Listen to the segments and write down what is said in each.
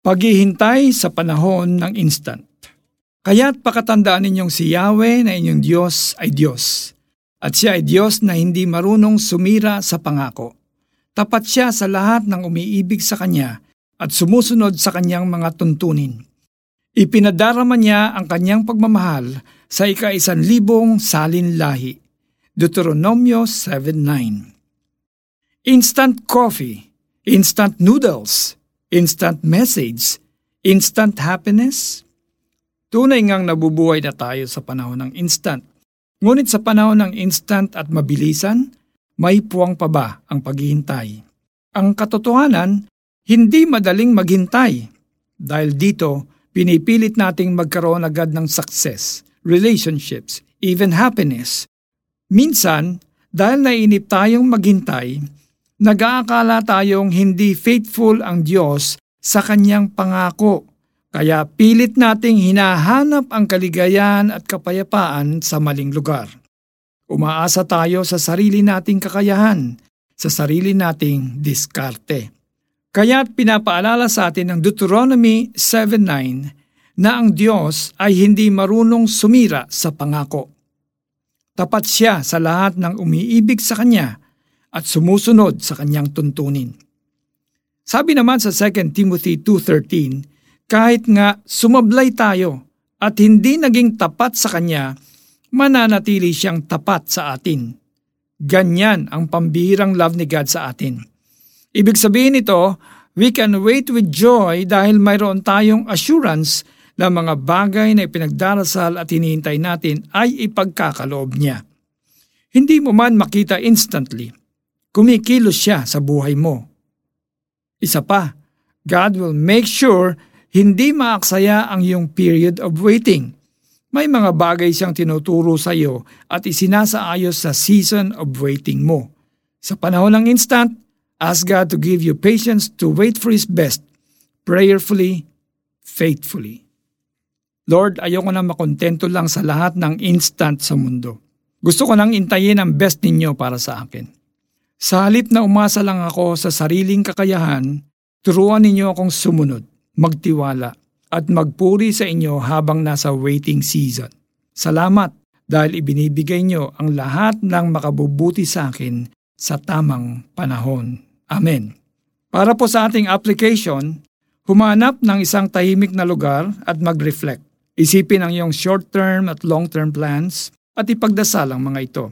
Paghihintay sa panahon ng instant. Kaya't pakatandaan ninyong si Yahweh na inyong Diyos ay Diyos. At siya ay Diyos na hindi marunong sumira sa pangako. Tapat siya sa lahat ng umiibig sa Kanya at sumusunod sa Kanyang mga tuntunin. Ipinadarama niya ang Kanyang pagmamahal sa ikaisan libong salin lahi. Deuteronomio 7.9 Instant coffee, instant noodles, instant message, instant happiness? Tunay ngang nabubuhay na tayo sa panahon ng instant. Ngunit sa panahon ng instant at mabilisan, may puwang pa ba ang paghihintay? Ang katotohanan, hindi madaling maghintay. Dahil dito, pinipilit nating magkaroon agad ng success, relationships, even happiness. Minsan, dahil nainip tayong maghintay, nag-aakala tayong hindi faithful ang Diyos sa kanyang pangako. Kaya pilit nating hinahanap ang kaligayahan at kapayapaan sa maling lugar. Umaasa tayo sa sarili nating kakayahan, sa sarili nating diskarte. Kaya't pinapaalala sa atin ng Deuteronomy 7.9 na ang Diyos ay hindi marunong sumira sa pangako. Tapat siya sa lahat ng umiibig sa Kanya at sumusunod sa kanyang tuntunin. Sabi naman sa 2 Timothy 2.13, kahit nga sumablay tayo at hindi naging tapat sa kanya, mananatili siyang tapat sa atin. Ganyan ang pambihirang love ni God sa atin. Ibig sabihin nito, we can wait with joy dahil mayroon tayong assurance na mga bagay na ipinagdarasal at hinihintay natin ay ipagkakaloob niya. Hindi mo man makita instantly, kumikilos siya sa buhay mo. Isa pa, God will make sure hindi maaksaya ang iyong period of waiting. May mga bagay siyang tinuturo sa iyo at isinasaayos sa season of waiting mo. Sa panahon ng instant, ask God to give you patience to wait for His best, prayerfully, faithfully. Lord, ayoko na makontento lang sa lahat ng instant sa mundo. Gusto ko nang intayin ang best ninyo para sa akin. Sa halip na umasa lang ako sa sariling kakayahan, turuan ninyo akong sumunod, magtiwala, at magpuri sa inyo habang nasa waiting season. Salamat dahil ibinibigay nyo ang lahat ng makabubuti sa akin sa tamang panahon. Amen. Para po sa ating application, humanap ng isang tahimik na lugar at mag-reflect. Isipin ang iyong short-term at long-term plans at ipagdasal ang mga ito.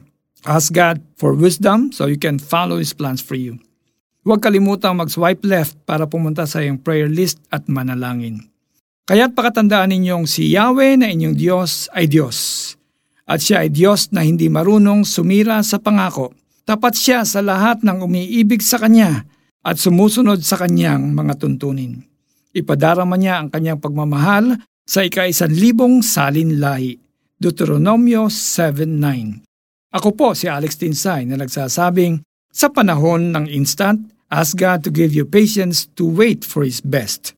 Ask God for wisdom so you can follow His plans for you. Huwag kalimutang mag-swipe left para pumunta sa iyong prayer list at manalangin. Kaya't pakatandaan ninyong si Yahweh na inyong Diyos ay Diyos. At siya ay Diyos na hindi marunong sumira sa pangako. Tapat siya sa lahat ng umiibig sa Kanya at sumusunod sa Kanyang mga tuntunin. Ipadarama niya ang Kanyang pagmamahal sa ikaisan libong salin lahi. Deuteronomio 7.9 ako po si Alex Tinsay na nagsasabing, sa panahon ng instant, ask God to give you patience to wait for His best.